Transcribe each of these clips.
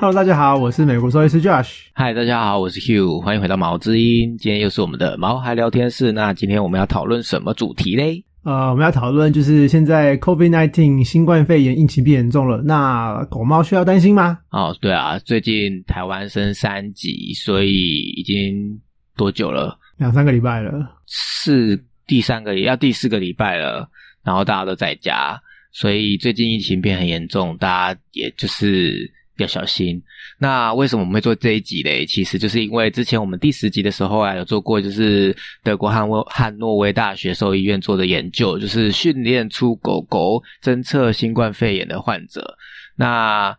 Hello，大家好，我是美国兽医师 Josh。嗨，大家好，我是 Hugh，欢迎回到毛之音。今天又是我们的毛孩聊天室。那今天我们要讨论什么主题嘞？呃，我们要讨论就是现在 COVID-19 新冠肺炎疫情变严重了，那狗猫需要担心吗？哦，对啊，最近台湾升三级，所以已经多久了？两三个礼拜了，是第三个要第四个礼拜了，然后大家都在家，所以最近疫情变很严重，大家也就是。要小心。那为什么我们会做这一集嘞？其实就是因为之前我们第十集的时候啊，有做过，就是德国汉威汉诺威大学兽医院做的研究，就是训练出狗狗侦测新冠肺炎的患者。那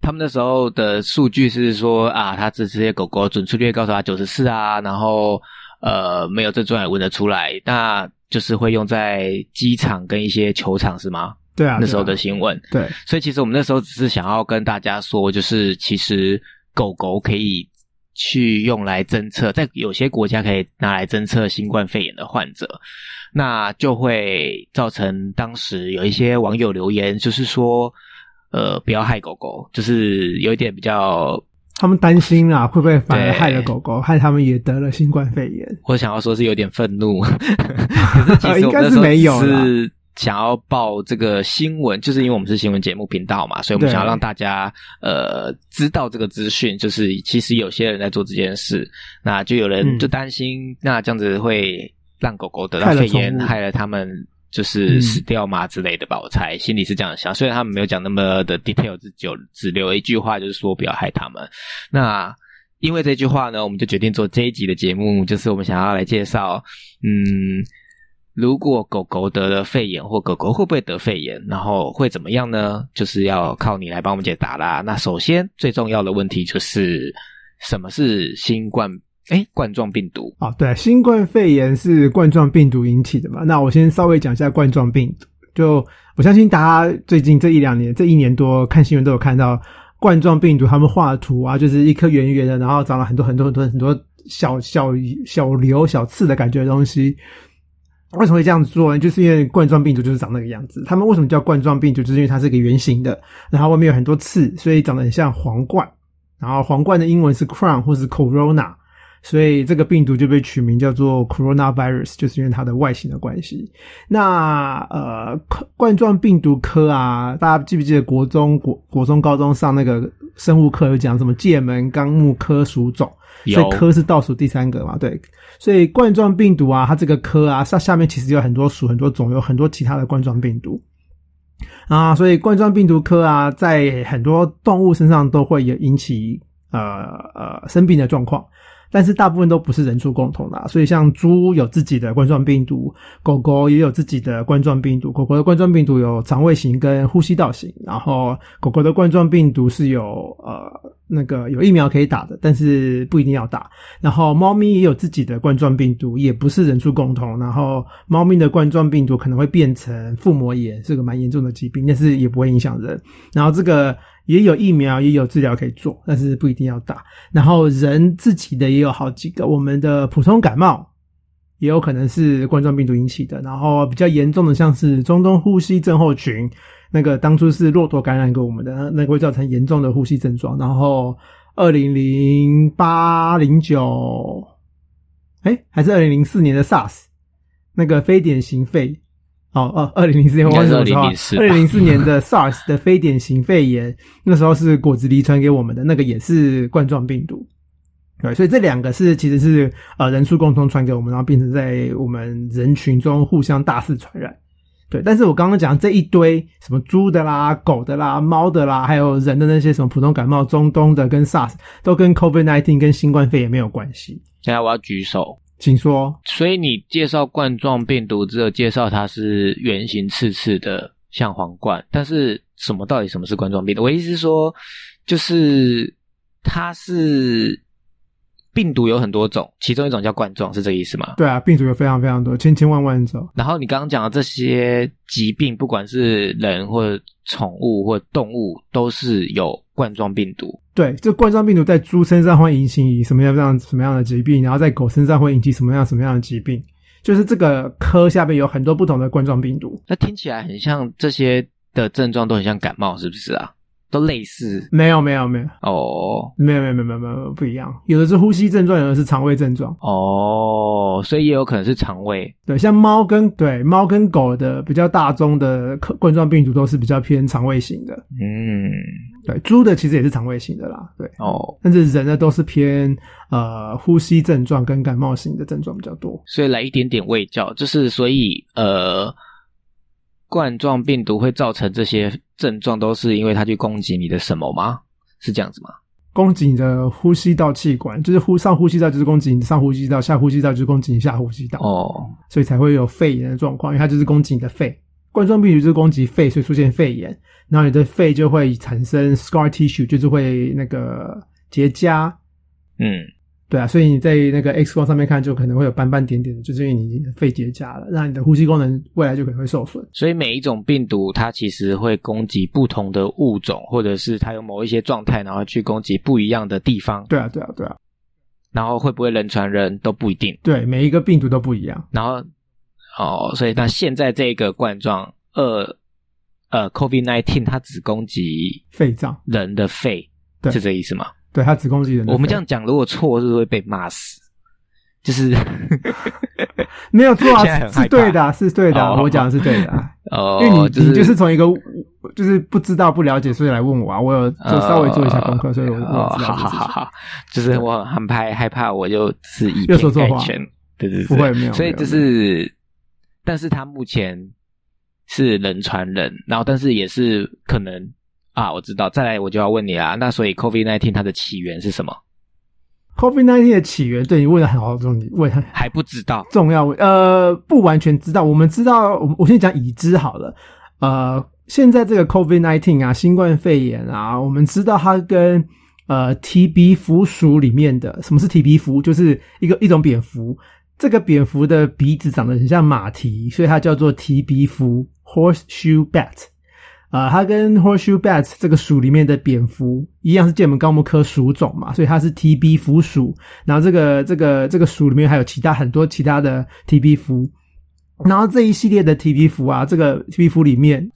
他们那时候的数据是说啊，他这这些狗狗准确率告诉他九十四啊，然后呃没有症状也闻得出来，那就是会用在机场跟一些球场是吗？对啊，那时候的新闻。对，所以其实我们那时候只是想要跟大家说，就是其实狗狗可以去用来侦测，在有些国家可以拿来侦测新冠肺炎的患者，那就会造成当时有一些网友留言，就是说，呃，不要害狗狗，就是有一点比较，他们担心啊，会不会反而害了狗狗，害他们也得了新冠肺炎？我想要说是有点愤怒，可是其实应该是没有是。想要报这个新闻，就是因为我们是新闻节目频道嘛，所以我们想要让大家呃知道这个资讯，就是其实有些人在做这件事，那就有人就担心，那这样子会让狗狗得到肺炎，害了他们就是死掉嘛之类的吧？我猜心里是这样想，虽然他们没有讲那么的 detail，只就只留了一句话，就是说不要害他们。那因为这句话呢，我们就决定做这一集的节目，就是我们想要来介绍，嗯。如果狗狗得了肺炎，或狗狗会不会得肺炎，然后会怎么样呢？就是要靠你来帮我们解答啦。那首先最重要的问题就是什么是新冠？哎，冠状病毒啊，对，新冠肺炎是冠状病毒引起的嘛？那我先稍微讲一下冠状病毒。就我相信大家最近这一两年，这一年多看新闻都有看到冠状病毒，他们画图啊，就是一颗圆圆的，然后长了很多很多很多很多小小小瘤、小刺的感觉的东西。为什么会这样子做呢？就是因为冠状病毒就是长那个样子。他们为什么叫冠状病毒？就是因为它是一个圆形的，然后外面有很多刺，所以长得很像皇冠。然后皇冠的英文是 crown 或是 corona，所以这个病毒就被取名叫做 coronavirus，就是因为它的外形的关系。那呃，冠状病毒科啊，大家记不记得国中国国中高中上那个生物课有讲什么界门纲目科属种？所以科是倒数第三个嘛？对，所以冠状病毒啊，它这个科啊，下下面其实有很多属、很多种，有很多其他的冠状病毒啊。所以冠状病毒科啊，在很多动物身上都会有引起呃呃生病的状况。但是大部分都不是人畜共同的，所以像猪有自己的冠状病毒，狗狗也有自己的冠状病毒。狗狗的冠状病毒有肠胃型跟呼吸道型，然后狗狗的冠状病毒是有呃那个有疫苗可以打的，但是不一定要打。然后猫咪也有自己的冠状病毒，也不是人畜共同。然后猫咪的冠状病毒可能会变成腹膜炎，是个蛮严重的疾病，但是也不会影响人。然后这个。也有疫苗，也有治疗可以做，但是不一定要打。然后人自己的也有好几个，我们的普通感冒也有可能是冠状病毒引起的。然后比较严重的，像是中东呼吸症候群，那个当初是骆驼感染给我们的，那个会造成严重的呼吸症状。然后二零零八零九，哎，还是二零零四年的 SARS，那个非典型肺。哦哦，二零零四年，我忘记了。二零零四年的 SARS 的非典型肺炎，那时候是果子狸传给我们的，那个也是冠状病毒。对，所以这两个是其实是呃人畜共同传给我们，然后变成在我们人群中互相大肆传染。对，但是我刚刚讲这一堆什么猪的啦、狗的啦、猫的啦，还有人的那些什么普通感冒、中东的跟 SARS 都跟 COVID nineteen 跟新冠肺炎没有关系。现在我要举手。请说。所以你介绍冠状病毒，只有介绍它是圆形刺刺的，像皇冠。但是什么到底什么是冠状病毒？我意思是说，就是它是病毒有很多种，其中一种叫冠状，是这个意思吗？对啊，病毒有非常非常多，千千万万种。然后你刚刚讲的这些疾病，不管是人或宠物或动物，都是有。冠状病毒，对，这冠状病毒在猪身上会引起什么样、样什么样的疾病，然后在狗身上会引起什么样、什么样的疾病？就是这个科下面有很多不同的冠状病毒。那听起来很像这些的症状都很像感冒，是不是啊？都类似？没有没有没有哦，没有没有没有没有没有不一样，有的是呼吸症状，有的是肠胃症状。哦，所以也有可能是肠胃。对，像猫跟对猫跟狗的比较大宗的冠状病毒都是比较偏肠胃型的。嗯，对，猪的其实也是肠胃型的啦。对，哦，但是人呢都是偏呃呼吸症状跟感冒型的症状比较多。所以来一点点胃教，就是所以呃。冠状病毒会造成这些症状，都是因为它去攻击你的什么吗？是这样子吗？攻击你的呼吸道气管，就是呼上呼吸道就是攻击你上呼吸道，下呼吸道就是攻击你下呼吸道。哦，所以才会有肺炎的状况，因为它就是攻击你的肺。冠状病毒就是攻击肺，所以出现肺炎，然后你的肺就会产生 scar tissue，就是会那个结痂。嗯。对啊，所以你在那个 X 光上面看，就可能会有斑斑点点的，就是因为你肺结痂了，让你的呼吸功能未来就可能会受损。所以每一种病毒，它其实会攻击不同的物种，或者是它有某一些状态，然后去攻击不一样的地方。对啊，对啊，对啊。然后会不会人传人都不一定。对，每一个病毒都不一样。然后，哦，所以那现在这个冠状二呃 COVID nineteen 它只攻击肺脏人的肺，是这意思吗？对他只攻击人，我们这样讲如果错是会被骂死，就是 没有错啊，是对的，是对的，我讲的是对的，哦，因为你你就是从一个就是不知道不了解，所以来问我啊，我有就稍微做一下功课，所以我好好好好，就是我很怕害怕，我就是以偏概全，对对对，不会没有，所以就是，但是他目前是人传人，然后但是也是可能。啊，我知道。再来，我就要问你啦。那所以，COVID nineteen 它的起源是什么？COVID nineteen 的起源，对你问的很好，重点问还不知道。重要呃，不完全知道。我们知道，我我先讲已知好了。呃，现在这个 COVID nineteen 啊，新冠肺炎啊，我们知道它跟呃 TB 蝠属里面的什么是 TB 蝠，就是一个一种蝙蝠。这个蝙蝠的鼻子长得很像马蹄，所以它叫做 TB 蝠 （Horseshoe Bat）。啊，它跟 Horseshoe bats 这个属里面的蝙蝠一样，是剑门纲目科属种嘛，所以它是 TB 蝠属。然后这个这个这个属里面还有其他很多其他的 TB 蝠。然后这一系列的 TB 蝠啊，这个 TB 蝠里面，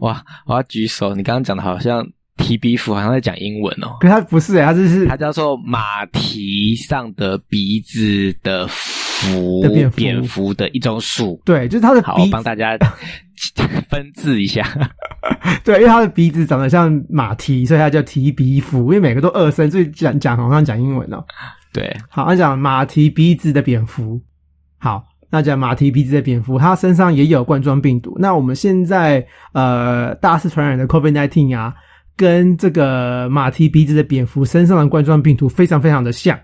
哇，我要举手！你刚刚讲的好像 TB 蝠好像在讲英文哦，可它不是，它这是它叫做马蹄上的鼻子的蝠，蝙蝠的一种属。对，就是它的鼻，帮大家。分字一下，对，因为他的鼻子长得像马蹄，所以他叫蹄鼻蝠。因为每个都二声，所以讲讲好像讲英文哦。对，好，那讲马蹄鼻子的蝙蝠。好，那讲马蹄鼻子的蝙蝠，它身上也有冠状病毒。那我们现在呃，大肆传染的 COVID-19 啊，跟这个马蹄鼻子的蝙蝠身上的冠状病毒非常非常的像。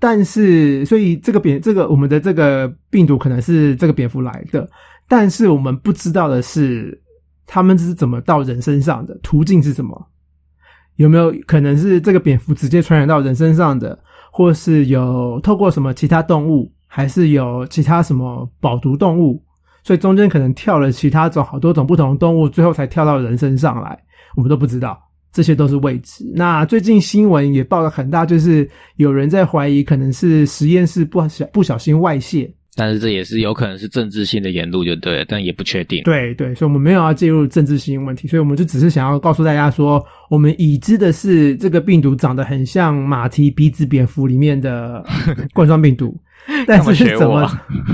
但是，所以这个蝙这个我们的这个病毒可能是这个蝙蝠来的。但是我们不知道的是，他们是怎么到人身上的途径是什么？有没有可能是这个蝙蝠直接传染到人身上的，或是有透过什么其他动物，还是有其他什么饱毒动物？所以中间可能跳了其他种好多种不同动物，最后才跳到人身上来，我们都不知道，这些都是未知。那最近新闻也报了很大，就是有人在怀疑，可能是实验室不小不小心外泄。但是这也是有可能是政治性的言论，就对，但也不确定。对对，所以我们没有要介入政治性问题，所以我们就只是想要告诉大家说，我们已知的是这个病毒长得很像马蹄鼻子蝙蝠里面的 冠状病毒，但是怎么？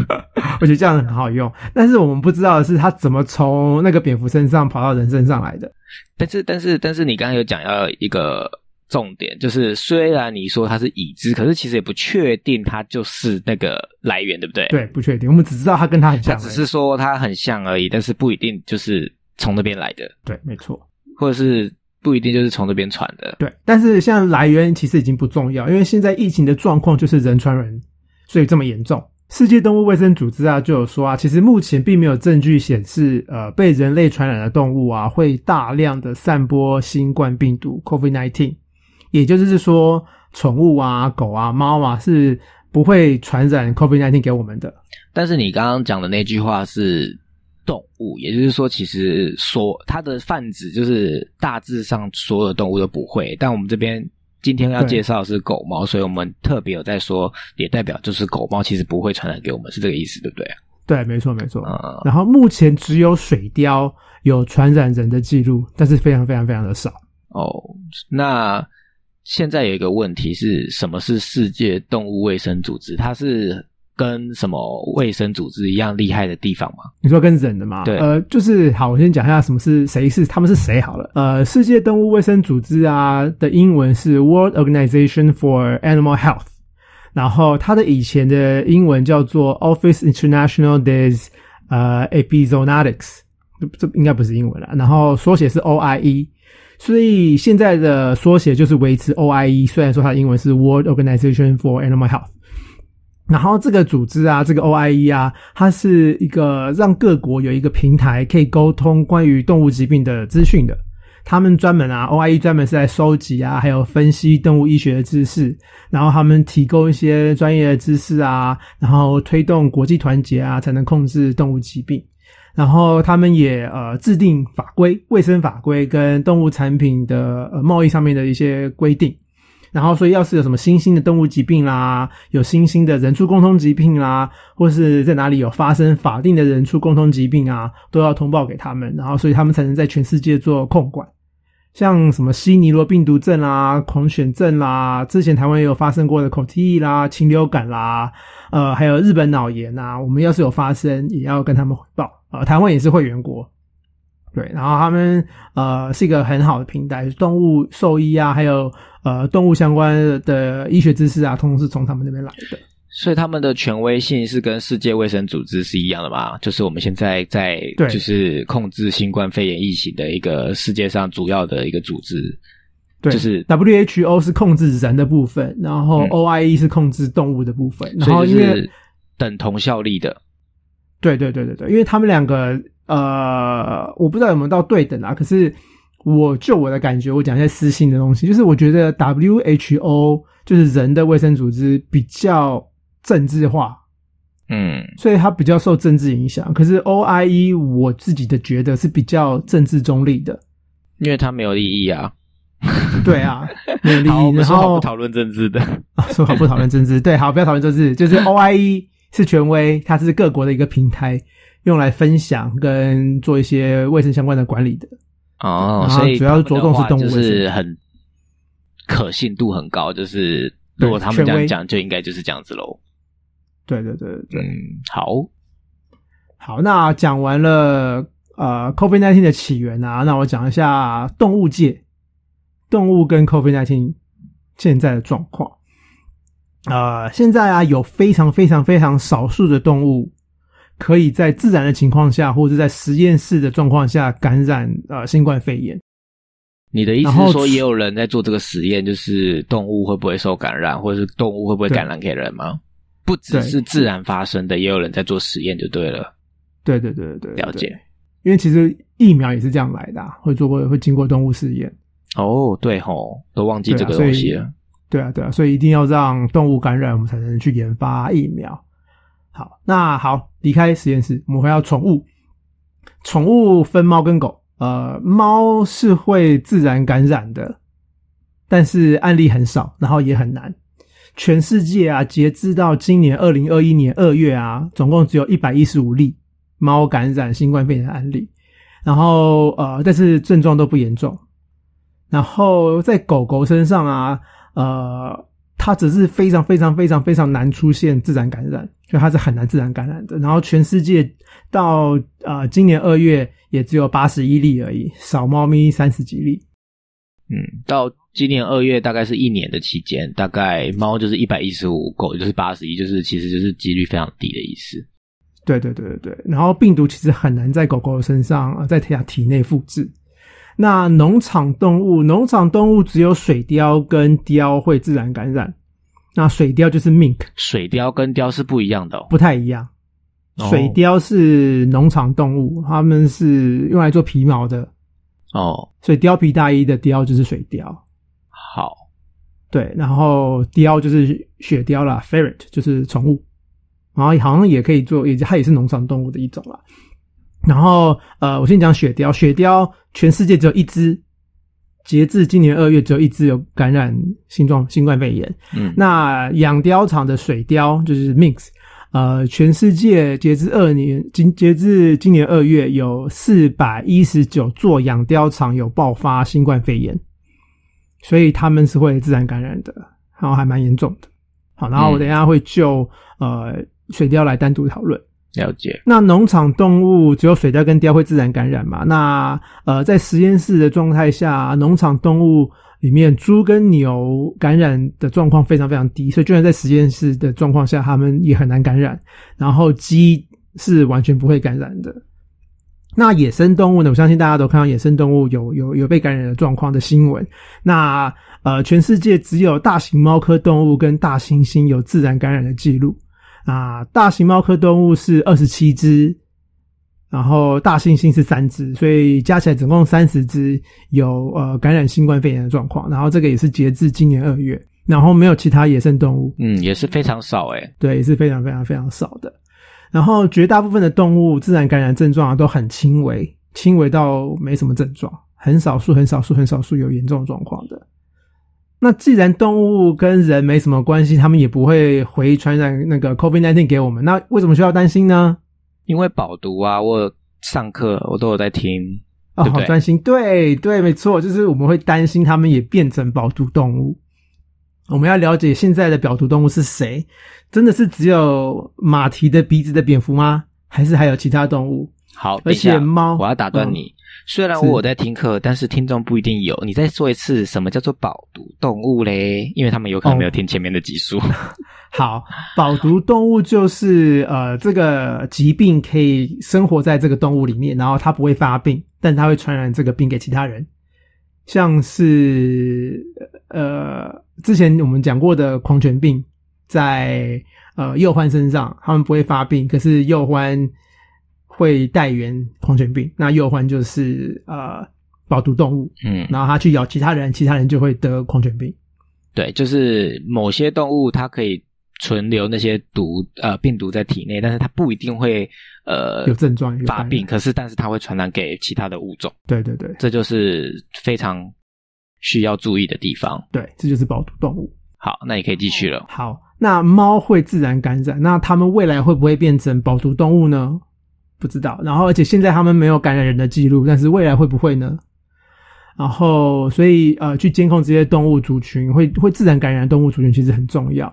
我觉得这样很好用，但是我们不知道的是它怎么从那个蝙蝠身上跑到人身上来的。但是但是但是你刚刚有讲要一个。重点就是，虽然你说它是已知，可是其实也不确定它就是那个来源，对不对？对，不确定。我们只知道它跟它很像，只是说它很像而已，但是不一定就是从那边来的。对，没错。或者是不一定就是从那边传的。对，但是像来源其实已经不重要，因为现在疫情的状况就是人传人，所以这么严重。世界动物卫生组织啊就有说啊，其实目前并没有证据显示，呃，被人类传染的动物啊会大量的散播新冠病毒 （COVID-19）。也就是说，宠物啊、狗啊、猫啊是不会传染 COVID-19 给我们的。但是你刚刚讲的那句话是动物，也就是说，其实说它的泛指就是大致上所有的动物都不会。但我们这边今天要介绍是狗猫，所以我们特别有在说，也代表就是狗猫其实不会传染给我们，是这个意思，对不对？对，没错没错。然后目前只有水貂有传染人的记录，但是非常非常非常的少。哦，那现在有一个问题是什么是世界动物卫生组织？它是跟什么卫生组织一样厉害的地方吗？你说跟人的吗？对，呃，就是好，我先讲一下什么是谁是他们是谁好了。呃，世界动物卫生组织啊的英文是 World Organization for Animal Health。然后它的以前的英文叫做 Office International des 呃 Epizootics，这应该不是英文了。然后缩写是 OIE，所以现在的缩写就是维持 OIE。虽然说它的英文是 World Organization for Animal Health。然后这个组织啊，这个 OIE 啊，它是一个让各国有一个平台可以沟通关于动物疾病的资讯的。他们专门啊，OIE 专门是在收集啊，还有分析动物医学的知识，然后他们提供一些专业的知识啊，然后推动国际团结啊，才能控制动物疾病。然后他们也呃制定法规、卫生法规跟动物产品的呃贸易上面的一些规定。然后所以要是有什么新兴的动物疾病啦，有新兴的人畜共通疾病啦，或是在哪里有发生法定的人畜共通疾病啊，都要通报给他们。然后所以他们才能在全世界做控管。像什么西尼罗病毒症啦、狂犬症啦，之前台湾也有发生过的口蹄疫啦、禽流感啦，呃，还有日本脑炎呐，我们要是有发生，也要跟他们汇报。呃，台湾也是会员国，对，然后他们呃是一个很好的平台，动物兽医啊，还有呃动物相关的医学知识啊，通通是从他们那边来的。所以他们的权威性是跟世界卫生组织是一样的嘛？就是我们现在在就是控制新冠肺炎疫情的一个世界上主要的一个组织，对，就是 WHO 是控制人的部分，然后 OIE 是控制动物的部分，然后是等同效力的。对对对对对，因为他们两个呃，我不知道有没有到对等啊，可是我就我的感觉，我讲一些私信的东西，就是我觉得 WHO 就是人的卫生组织比较。政治化，嗯，所以它比较受政治影响。可是 OIE 我自己的觉得是比较政治中立的，因为它没有利益啊。对啊，没有利益。然后不讨论政治的，说好不讨论政治。对，好，不要讨论政治。就是 OIE 是权威，它是各国的一个平台，用来分享跟做一些卫生相关的管理的。哦，所以主要着重是动物卫生，很可信度很高。就是如果他们这样讲，就应该就是这样子喽。对对对对，嗯，好，好，那讲完了呃，COVID nineteen 的起源啊，那我讲一下动物界，动物跟 COVID nineteen 现在的状况。呃，现在啊，有非常非常非常少数的动物可以在自然的情况下，或者在实验室的状况下感染呃新冠肺炎。你的意思是说，也有人在做这个实验，就是动物会不会受感染，或者是动物会不会感染给人吗？不只是自然发生的，也有人在做实验，就对了。对对对对了解。因为其实疫苗也是这样来的，会做过，会经过动物试验。哦，对吼，都忘记这个东西了。对啊，对啊，所以一定要让动物感染，我们才能去研发疫苗。好，那好，离开实验室，我们回到宠物。宠物分猫跟狗，呃，猫是会自然感染的，但是案例很少，然后也很难。全世界啊，截至到今年二零二一年二月啊，总共只有一百一十五例猫感染新冠肺炎的案例，然后呃，但是症状都不严重。然后在狗狗身上啊，呃，它只是非常非常非常非常难出现自然感染，所以它是很难自然感染的。然后全世界到呃今年二月也只有八十一例而已，少猫咪三十几例。嗯，到。今年二月大概是一年的期间，大概猫就是一百一十五，狗就是八十一，就是其实就是几率非常低的意思。对对对对对。然后病毒其实很难在狗狗身上在它体内复制。那农场动物，农场动物只有水貂跟貂会自然感染。那水貂就是 mink，水貂跟貂是不一样的，哦不太一样。水貂是农场动物，它们是用来做皮毛的。哦，所以貂皮大衣的貂就是水貂。好，对，然后貂就是雪貂啦 f e r r e t 就是宠物，然后好像也可以做，也它也是农场动物的一种啦。然后呃，我先讲雪貂，雪貂全世界只有一只，截至今年二月只有一只有感染新状新冠肺炎。嗯，那养貂场的水貂就是 Mix，呃，全世界截至二年今截至今年二月，有四百一十九座养貂场有爆发新冠肺炎，所以他们是会自然感染的，然后还蛮严重的。好，然后我等一下会就呃水貂来单独讨论。了解。那农场动物只有水貂跟貂会自然感染嘛？那呃，在实验室的状态下，农场动物里面猪跟牛感染的状况非常非常低，所以就算在实验室的状况下，它们也很难感染。然后鸡是完全不会感染的。那野生动物呢？我相信大家都看到野生动物有有有被感染的状况的新闻。那呃，全世界只有大型猫科动物跟大猩猩有自然感染的记录。啊，大型猫科动物是二十七只，然后大猩猩是三只，所以加起来总共三十只有呃感染新冠肺炎的状况。然后这个也是截至今年二月，然后没有其他野生动物，嗯，也是非常少诶，对，也是非常非常非常少的。然后绝大部分的动物自然感染症状都很轻微，轻微到没什么症状，很少数很少数很少数有严重状况的。那既然动物跟人没什么关系，他们也不会回传染那个 COVID-19 给我们，那为什么需要担心呢？因为饱读啊，我上课我都有在听，哦，好专心，对对，没错，就是我们会担心他们也变成饱读动物。我们要了解现在的表读动物是谁？真的是只有马蹄的鼻子的蝙蝠吗？还是还有其他动物？好，而且猫，我要打断你。虽然我在听课，但是听众不一定有。你再说一次，什么叫做饱读动物嘞？因为他们有可能没有听前面的集数。好，饱读动物就是呃，这个疾病可以生活在这个动物里面，然后它不会发病，但它会传染这个病给其他人。像是呃，之前我们讲过的狂犬病，在呃幼獾身上，他们不会发病，可是幼獾。会带源狂犬病，那鼬獾就是呃保毒动物，嗯，然后它去咬其他人，其他人就会得狂犬病。对，就是某些动物它可以存留那些毒呃病毒在体内，但是它不一定会呃有症状发病，可是但是它会传染给其他的物种。对对对，这就是非常需要注意的地方。对，这就是保毒动物。好，那你可以继续了。好，那猫会自然感染，那它们未来会不会变成保毒动物呢？不知道，然后而且现在他们没有感染人的记录，但是未来会不会呢？然后所以呃，去监控这些动物族群会会自然感染动物族群其实很重要。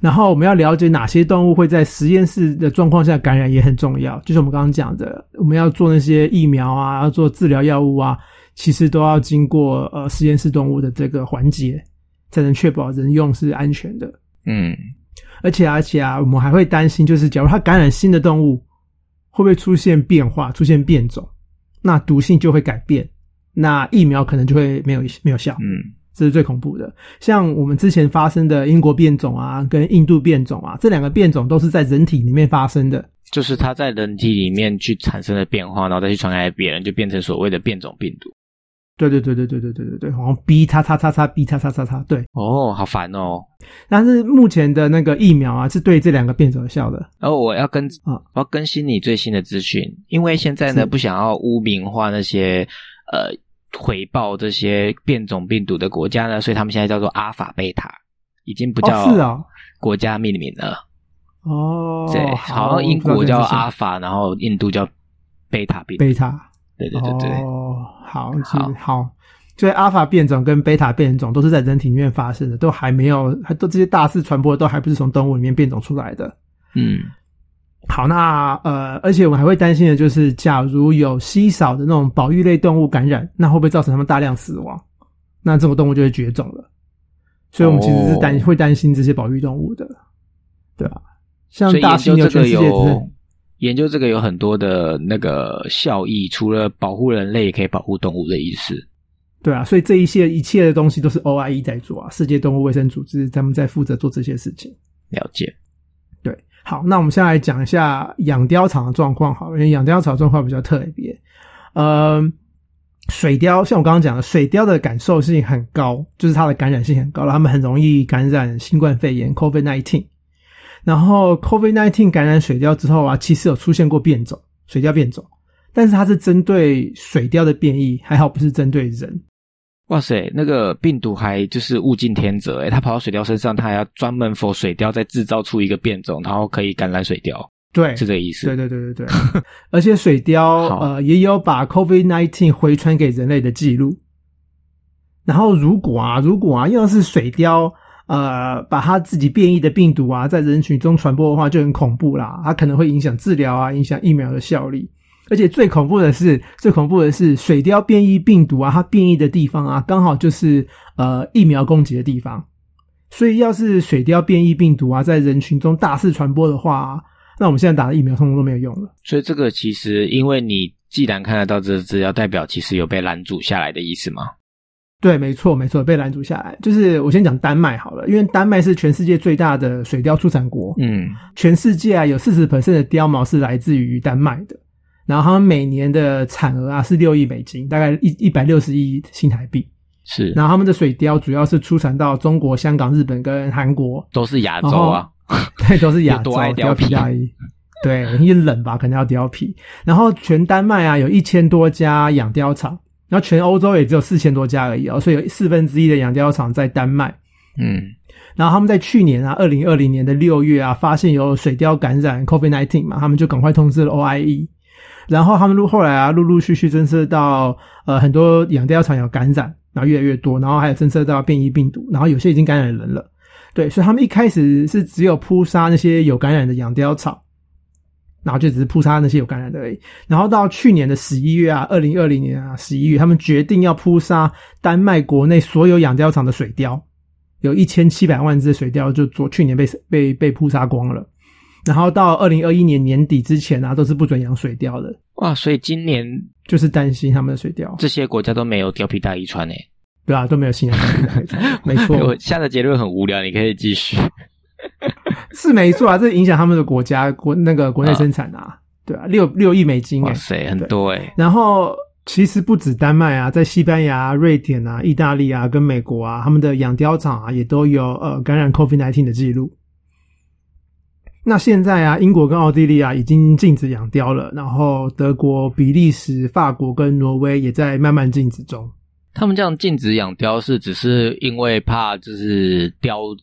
然后我们要了解哪些动物会在实验室的状况下感染也很重要。就是我们刚刚讲的，我们要做那些疫苗啊，要做治疗药物啊，其实都要经过呃实验室动物的这个环节，才能确保人用是安全的。嗯，而且而且啊，我们还会担心，就是假如它感染新的动物。会不会出现变化、出现变种？那毒性就会改变，那疫苗可能就会没有没有效。嗯，这是最恐怖的。像我们之前发生的英国变种啊，跟印度变种啊，这两个变种都是在人体里面发生的，就是它在人体里面去产生的变化，然后再去传染给别人，就变成所谓的变种病毒。对对对对对对对对对，好像 B 叉叉叉叉 B 叉叉叉叉，对。哦，好烦哦。但是目前的那个疫苗啊，是对这两个变种有效的。然后我要跟啊，我要更新你最新的资讯，因为现在呢，不想要污名化那些呃回报这些变种病毒的国家呢，所以他们现在叫做阿尔法、贝塔，已经不叫是啊国家命名了。哦，对，好像英国叫阿尔法，然后印度叫贝塔病。贝塔。对对对对，哦，好，好，好，所以阿尔法变种跟贝塔变种都是在人体里面发生的，都还没有，还都这些大肆传播都还不是从动物里面变种出来的。嗯，好，那呃，而且我们还会担心的就是，假如有稀少的那种保育类动物感染，那会不会造成它们大量死亡？那这种动物就会绝种了。所以我们其实是担会担心这些保育动物的，对吧？像大犀牛全世界研究这个有很多的那个效益，除了保护人类，也可以保护动物的意思。对啊，所以这一切一切的东西都是 OIE 在做啊，世界动物卫生组织他们在负责做这些事情。了解。对，好，那我们先来讲一下养貂场的状况，好，因为养貂场状况比较特别。呃，水貂像我刚刚讲的，水貂的感受性很高，就是它的感染性很高了，它们很容易感染新冠肺炎 （COVID-19）。然后，COVID-19 感染水貂之后啊，其实有出现过变种，水貂变种，但是它是针对水貂的变异，还好不是针对人。哇塞，那个病毒还就是物竞天择诶，它跑到水貂身上，它还要专门否水貂再制造出一个变种，然后可以感染水貂。对，是这个意思。对对对对对，而且水貂呃也有把 COVID nineteen 回传给人类的记录。然后如果啊，如果啊，要是水貂呃把它自己变异的病毒啊在人群中传播的话，就很恐怖啦。它可能会影响治疗啊，影响疫苗的效力。而且最恐怖的是，最恐怖的是水貂变异病毒啊，它变异的地方啊，刚好就是呃疫苗攻击的地方。所以要是水貂变异病毒啊在人群中大肆传播的话，那我们现在打的疫苗通通都没有用了。所以这个其实，因为你既然看得到这资料，代表其实有被拦阻下来的意思吗？对，没错，没错，被拦阻下来。就是我先讲丹麦好了，因为丹麦是全世界最大的水貂出产国。嗯，全世界啊有四十 percent 的貂毛是来自于丹麦的，然后他们每年的产额啊是六亿美金，大概一一百六十亿新台币。是，然后他们的水貂主要是出产到中国、香港、日本跟韩国，都是亚洲啊，对，都是亚洲貂皮大衣。对，因为冷吧，可能要貂皮。然后全丹麦啊有一千多家养貂厂。然后全欧洲也只有四千多家而已哦，所以有四分之一的养貂厂在丹麦。嗯，然后他们在去年啊，二零二零年的六月啊，发现有水貂感染 COVID-19 嘛，他们就赶快通知了 OIE。然后他们陆后来啊，陆陆续续侦测到呃很多养貂场有感染，然后越来越多，然后还有侦测到变异病毒，然后有些已经感染人了。对，所以他们一开始是只有扑杀那些有感染的养貂场。然后就只是扑杀那些有感染的而已。然后到去年的十一月啊，二零二零年啊十一月，他们决定要扑杀丹麦国内所有养貂场的水貂，有一千七百万只水貂就昨去年被被被扑杀光了。然后到二零二一年年底之前啊，都是不准养水貂的。哇，所以今年就是担心他们的水貂，这些国家都没有貂皮大衣穿诶。对啊，都没有新的。没错，我下的结论很无聊，你可以继续。是没错啊，这影响他们的国家国那个国内生产啊，对啊，六六亿美金，哇塞，很多哎。然后其实不止丹麦啊，在西班牙、瑞典啊、意大利啊、跟美国啊，他们的养貂场啊也都有呃感染 COVID-19 的记录。那现在啊，英国跟奥地利啊已经禁止养貂了，然后德国、比利时、法国跟挪威也在慢慢禁止中。他们这样禁止养貂是只是因为怕就是貂。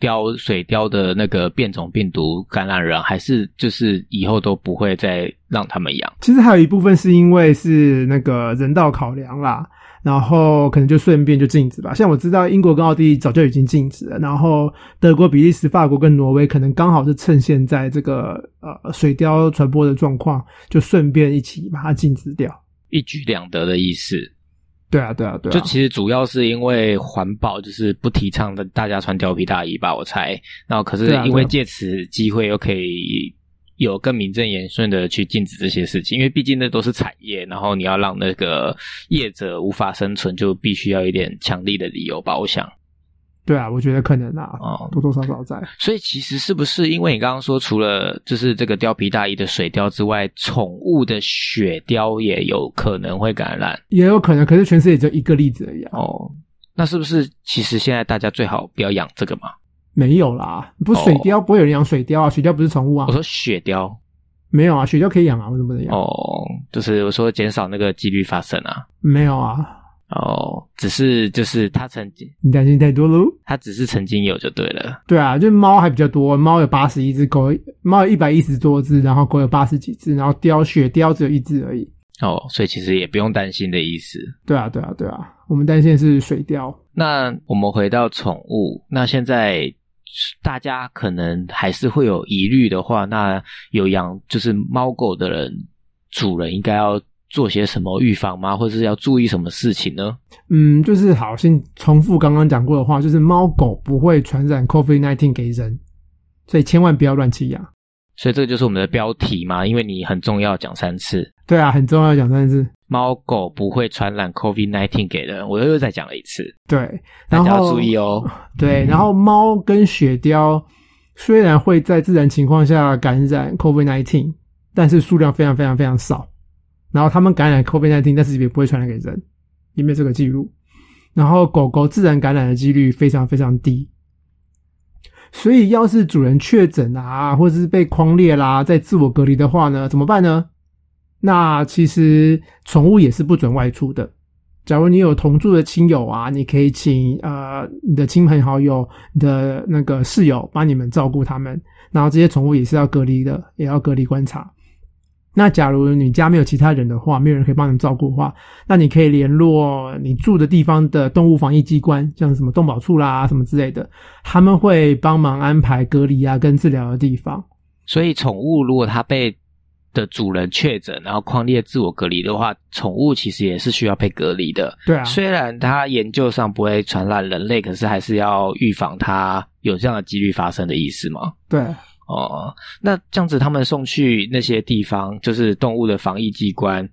貂水貂的那个变种病毒感染人，还是就是以后都不会再让他们养。其实还有一部分是因为是那个人道考量啦，然后可能就顺便就禁止吧。像我知道英国跟奥地利早就已经禁止了，然后德国、比利时、法国跟挪威可能刚好是趁现在这个呃水貂传播的状况，就顺便一起把它禁止掉，一举两得的意思。对啊，对啊，对啊，就其实主要是因为环保，就是不提倡的大家穿貂皮大衣吧，我猜。然后可是因为借此机会又可以有更名正言顺的去禁止这些事情，因为毕竟那都是产业，然后你要让那个业者无法生存，就必须要一点强力的理由吧，我想。对啊，我觉得可能啊，多多少少在。所以其实是不是因为你刚刚说，除了就是这个貂皮大衣的水貂之外，宠物的雪貂也有可能会感染？也有可能，可是全世界只有一个例子而已。哦，那是不是其实现在大家最好不要养这个嘛？没有啦，不水貂不会有人养水貂啊，水貂不是宠物啊。我说雪貂没有啊，雪貂可以养啊，为什么不能养？哦，就是我说减少那个几率发生啊。没有啊。哦，只是就是它曾经，你担心太多喽。它只是曾经有就对了。对啊，就猫还比较多，猫有八十一只，狗猫有一百一十多只，然后狗有八十几只，然后貂雪貂只有一只而已。哦，所以其实也不用担心的意思。对啊，对啊，对啊，我们担心的是水貂。那我们回到宠物，那现在大家可能还是会有疑虑的话，那有养就是猫狗的人，主人应该要。做些什么预防吗？或者是要注意什么事情呢？嗯，就是好，先重复刚刚讲过的话，就是猫狗不会传染 COVID-19 给人，所以千万不要乱弃养。所以这个就是我们的标题嘛，因为你很重要，讲三次。对啊，很重要，讲三次。猫狗不会传染 COVID-19 给人，我又再讲了一次。对，大家要注意哦。对，然后猫跟雪貂虽然会在自然情况下感染 COVID-19，但是数量非常非常非常少。然后他们感染 COVID-19，但是也不会传染给人，也没有这个记录。然后狗狗自然感染的几率非常非常低。所以要是主人确诊啊，或者是被框列啦，在自我隔离的话呢，怎么办呢？那其实宠物也是不准外出的，假如你有同住的亲友啊，你可以请呃你的亲朋好友、你的那个室友帮你们照顾他们。然后这些宠物也是要隔离的，也要隔离观察。那假如你家没有其他人的话，没有人可以帮你照顾的话，那你可以联络你住的地方的动物防疫机关，像什么动保处啦什么之类的，他们会帮忙安排隔离啊跟治疗的地方。所以，宠物如果它被的主人确诊，然后框列自我隔离的话，宠物其实也是需要被隔离的。对啊，虽然它研究上不会传染人类，可是还是要预防它有这样的几率发生的意思吗？对，哦，那这样子他们送去那些地方，就是动物的防疫机关，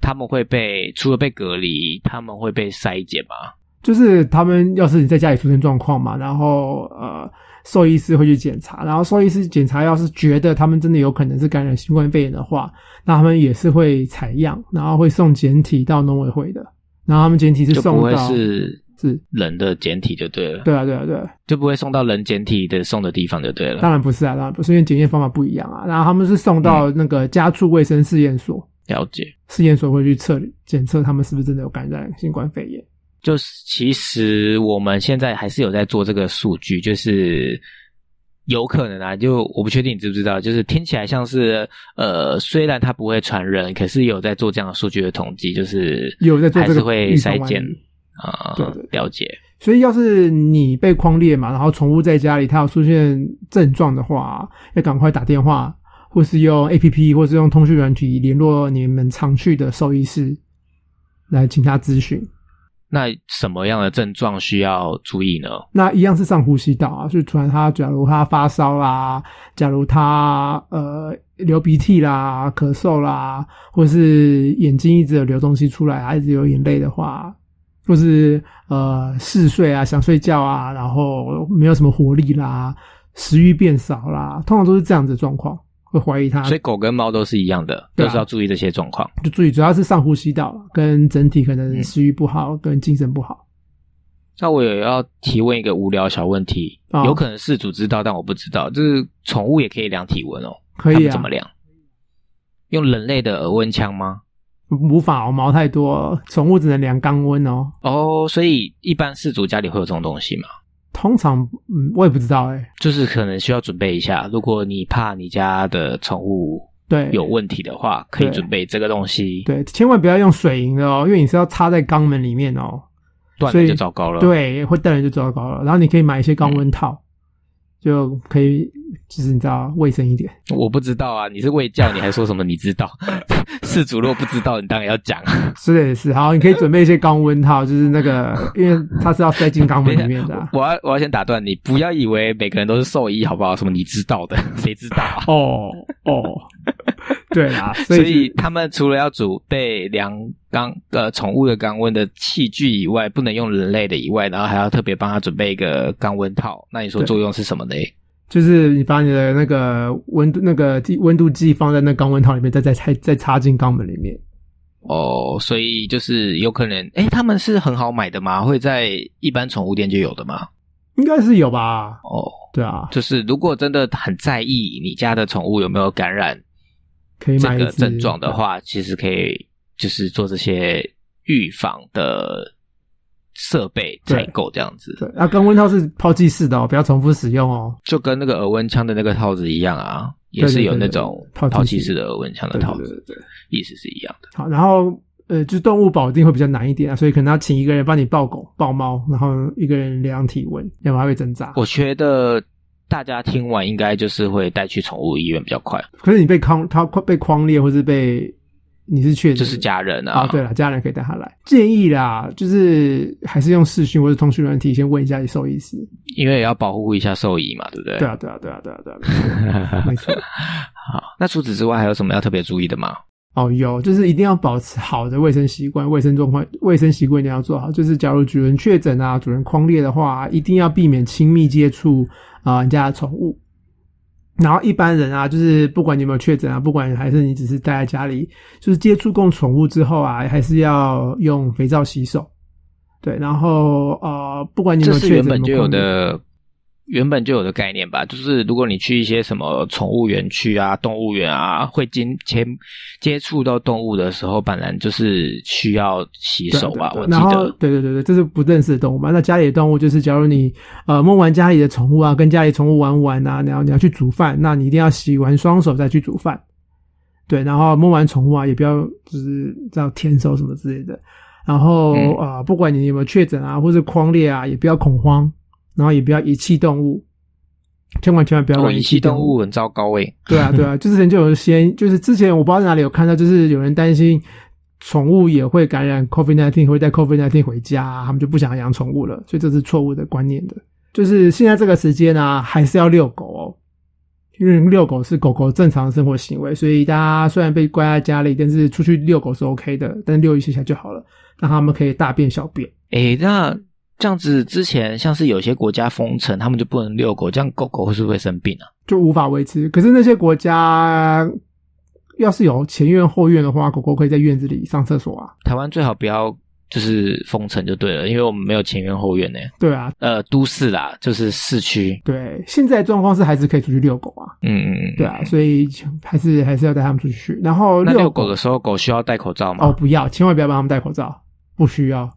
他们会被除了被隔离，他们会被筛检吗？就是他们要是你在家里出现状况嘛，然后呃。兽医师会去检查，然后兽医师检查，要是觉得他们真的有可能是感染新冠肺炎的话，那他们也是会采样，然后会送检体到农委会的。然后他们检体是送到是是人的检体就对了。对啊，对啊，对，就不会送到人检体的送的地方就对了。当然不是啊，当然不是，因为检验方法不一样啊。然后他们是送到那个家畜卫生试验所，了解，试验所会去测检测他们是不是真的有感染新冠肺炎。就是其实我们现在还是有在做这个数据，就是有可能啊，就我不确定你知不知道，就是听起来像是呃，虽然它不会传人，可是有在做这样的数据的统计，就是有在做还是会筛检啊，了解。所以要是你被框列嘛，然后宠物在家里它有出现症状的话，要赶快打电话，或是用 A P P，或是用通讯软体联络你们常去的兽医师来请他咨询。那什么样的症状需要注意呢？那一样是上呼吸道啊，就突然他，假如他发烧啦，假如他呃流鼻涕啦、咳嗽啦，或是眼睛一直有流东西出来，一直有眼泪的话，或是呃嗜睡啊、想睡觉啊，然后没有什么活力啦、食欲变少啦，通常都是这样子的状况。会怀疑它，所以狗跟猫都是一样的，都是要注意这些状况。就注意，主要是上呼吸道跟整体可能食欲不好，跟精神不好。那我也要提问一个无聊小问题，有可能事主知道，但我不知道，就是宠物也可以量体温哦？可以啊？怎么量？用人类的耳温枪吗？无法，毛太多，宠物只能量肛温哦。哦，所以一般饲主家里会有这种东西吗？通常，嗯，我也不知道哎，就是可能需要准备一下。如果你怕你家的宠物对有问题的话，可以准备这个东西。对，千万不要用水银的哦，因为你是要插在肛门里面哦，断了就糟糕了。对，会断了就糟糕了。然后你可以买一些肛温套。就可以，就是你知道卫生一点。我不知道啊，你是喂教，你还说什么？你知道？事主如果不知道，你当然要讲。是的，是好，你可以准备一些肛温套，就是那个，因为它是要塞进肛门里面的。我要我要先打断你，不要以为每个人都是兽医，好不好？什么你知道的，谁知道？哦哦。对啊，所以他们除了要准备量肛呃宠物的肛温的器具以外，不能用人类的以外，然后还要特别帮他准备一个肛温套。那你说作用是什么呢？就是你把你的那个温度那个温度计放在那肛温套里面，再再再再插进肛门里面。哦，所以就是有可能，哎，他们是很好买的吗？会在一般宠物店就有的吗？应该是有吧。哦，对啊，就是如果真的很在意你家的宠物有没有感染。可以买这个症状的话，其实可以就是做这些预防的设备采购这样子。对，啊，跟温套是抛弃式的哦，不要重复使用哦。就跟那个耳温枪的那个套子一样啊，也是有那种抛弃式的耳温枪的套子，对，意思是一样的。好，然后呃，就动物保定会比较难一点啊，所以可能要请一个人帮你抱狗、抱猫，然后一个人量体温，要不然会挣扎。我觉得。大家听完应该就是会带去宠物医院比较快。可是你被框，他被框裂，或是被你是确诊，就是家人啊。对了，家人可以带他来。建议啦，就是还是用视讯或者通讯软体先问一下你兽医师，因为也要保护一下兽医嘛，对不对？对啊，对啊，对啊，对啊，对啊，没错。好，那除此之外还有什么要特别注意的吗？哦，有，就是一定要保持好的卫生习惯，卫生状况，卫生习惯一定要做好。就是假如主人确诊啊，主人框裂的话，一定要避免亲密接触。啊，人家的宠物，然后一般人啊，就是不管你有没有确诊啊，不管还是你只是待在家里，就是接触过宠物之后啊，还是要用肥皂洗手。对，然后呃，不管你有没有确诊，原本就有的原本就有的概念吧，就是如果你去一些什么宠物园区啊、动物园啊，会经接接触到动物的时候，本来就是需要洗手吧。我记得，对对对对，这是不认识的动物嘛？那家里的动物就是，假如你呃摸完家里的宠物啊，跟家里宠物玩玩啊，然后你要去煮饭，那你一定要洗完双手再去煮饭。对，然后摸完宠物啊，也不要就是叫舔手什么之类的。然后啊，不管你有没有确诊啊，或是框裂啊，也不要恐慌。然后也不要遗弃动物，千万千万不要遗弃动物，很糟糕诶。对啊，对啊，就之前就有先，就是之前我不知道在哪里有看到，就是有人担心宠物也会感染 COVID nineteen，会带 COVID nineteen 回家，他们就不想养宠物了。所以这是错误的观念的。就是现在这个时间啊，还是要遛狗哦，因为遛狗是狗狗正常的生活行为，所以大家虽然被关在家里，但是出去遛狗是 OK 的，但遛一下下就好了，让他们可以大便小便。诶，那。这样子之前像是有些国家封城，他们就不能遛狗，这样狗狗会不会生病啊？就无法维持。可是那些国家要是有前院后院的话，狗狗可以在院子里上厕所啊。台湾最好不要就是封城就对了，因为我们没有前院后院呢。对啊，呃，都市啦，就是市区。对，现在状况是还是可以出去遛狗啊。嗯嗯嗯。对啊，所以还是还是要带他们出去。然后遛狗的时候，狗需要戴口罩吗？哦，不要，千万不要帮他们戴口罩，不需要。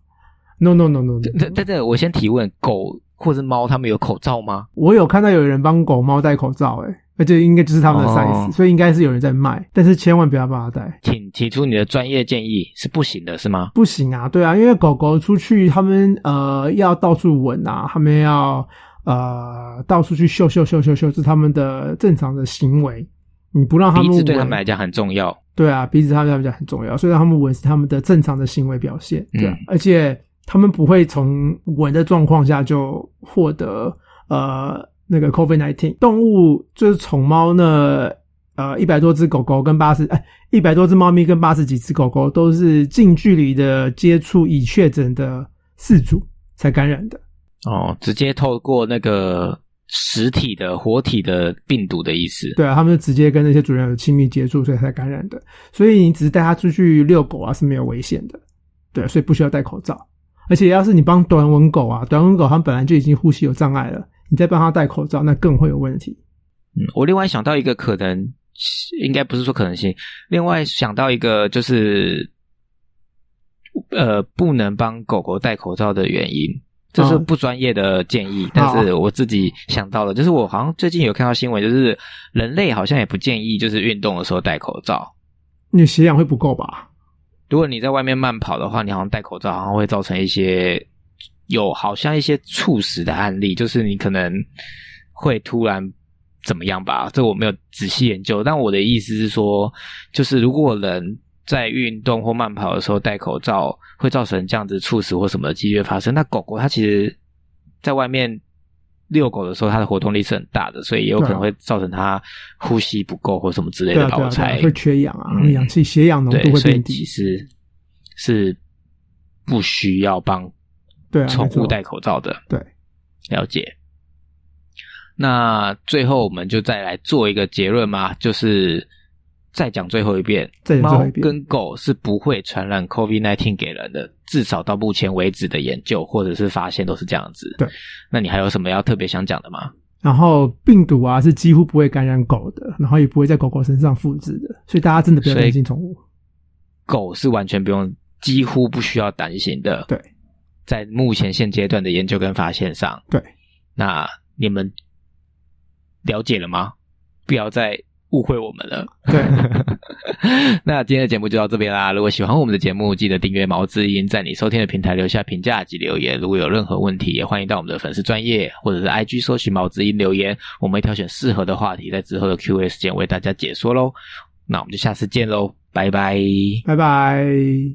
No no no no！对对对，我先提问：狗或者猫，他们有口罩吗？我有看到有人帮狗猫戴口罩，哎，而且应该就是他们的 size，所以应该是有人在卖。但是千万不要帮他戴。请提出你的专业建议，是不行的，是吗？不行啊，对啊，因为狗狗出去，他们呃要到处闻啊，他们要呃到处去嗅嗅嗅嗅嗅，是他们的正常的行为。你不让他们闻，对他们来讲很重要。对啊，鼻子他们来讲很重要，所以让他们闻是他们的正常的行为表现。对，而且。他们不会从稳的状况下就获得呃那个 COVID nineteen 动物就是宠猫呢，呃一百多只狗狗跟八十哎一百多只猫咪跟八十几只狗狗都是近距离的接触已确诊的饲主才感染的哦，直接透过那个实体的活体的病毒的意思，对啊，他们就直接跟那些主人有亲密接触，所以才感染的。所以你只是带它出去遛狗啊是没有危险的，对，所以不需要戴口罩。而且，要是你帮短吻狗啊，短吻狗它本来就已经呼吸有障碍了，你再帮它戴口罩，那更会有问题。嗯，我另外想到一个可能，应该不是说可能性，另外想到一个就是，呃，不能帮狗狗戴口罩的原因，这是不专业的建议，但是我自己想到了，就是我好像最近有看到新闻，就是人类好像也不建议，就是运动的时候戴口罩，你血氧会不够吧？如果你在外面慢跑的话，你好像戴口罩，好像会造成一些有好像一些猝死的案例，就是你可能会突然怎么样吧？这我没有仔细研究，但我的意思是说，就是如果人在运动或慢跑的时候戴口罩，会造成这样子猝死或什么的几率发生。那狗狗它其实在外面。遛狗的时候，它的活动力是很大的，所以也有可能会造成它呼吸不够或什么之类的，我猜会缺氧啊，氧气、血氧浓度会变低。其实是不需要帮对宠物戴口罩的。对，了解。那最后我们就再来做一个结论嘛，就是。再讲最后一遍，猫跟狗是不会传染 COVID-19 给人的，至少到目前为止的研究或者是发现都是这样子。对，那你还有什么要特别想讲的吗？然后病毒啊是几乎不会感染狗的，然后也不会在狗狗身上复制的，所以大家真的不要担心宠物。狗是完全不用，几乎不需要担心的。对，在目前现阶段的研究跟发现上，对，那你们了解了吗？不要再。误会我们了。对，那今天的节目就到这边啦。如果喜欢我们的节目，记得订阅毛知音，在你收听的平台留下评价及留言。如果有任何问题，也欢迎到我们的粉丝专业或者是 IG 搜寻毛知音留言，我们会挑选适合的话题，在之后的 Q&A 时间为大家解说喽。那我们就下次见喽，拜拜，拜拜。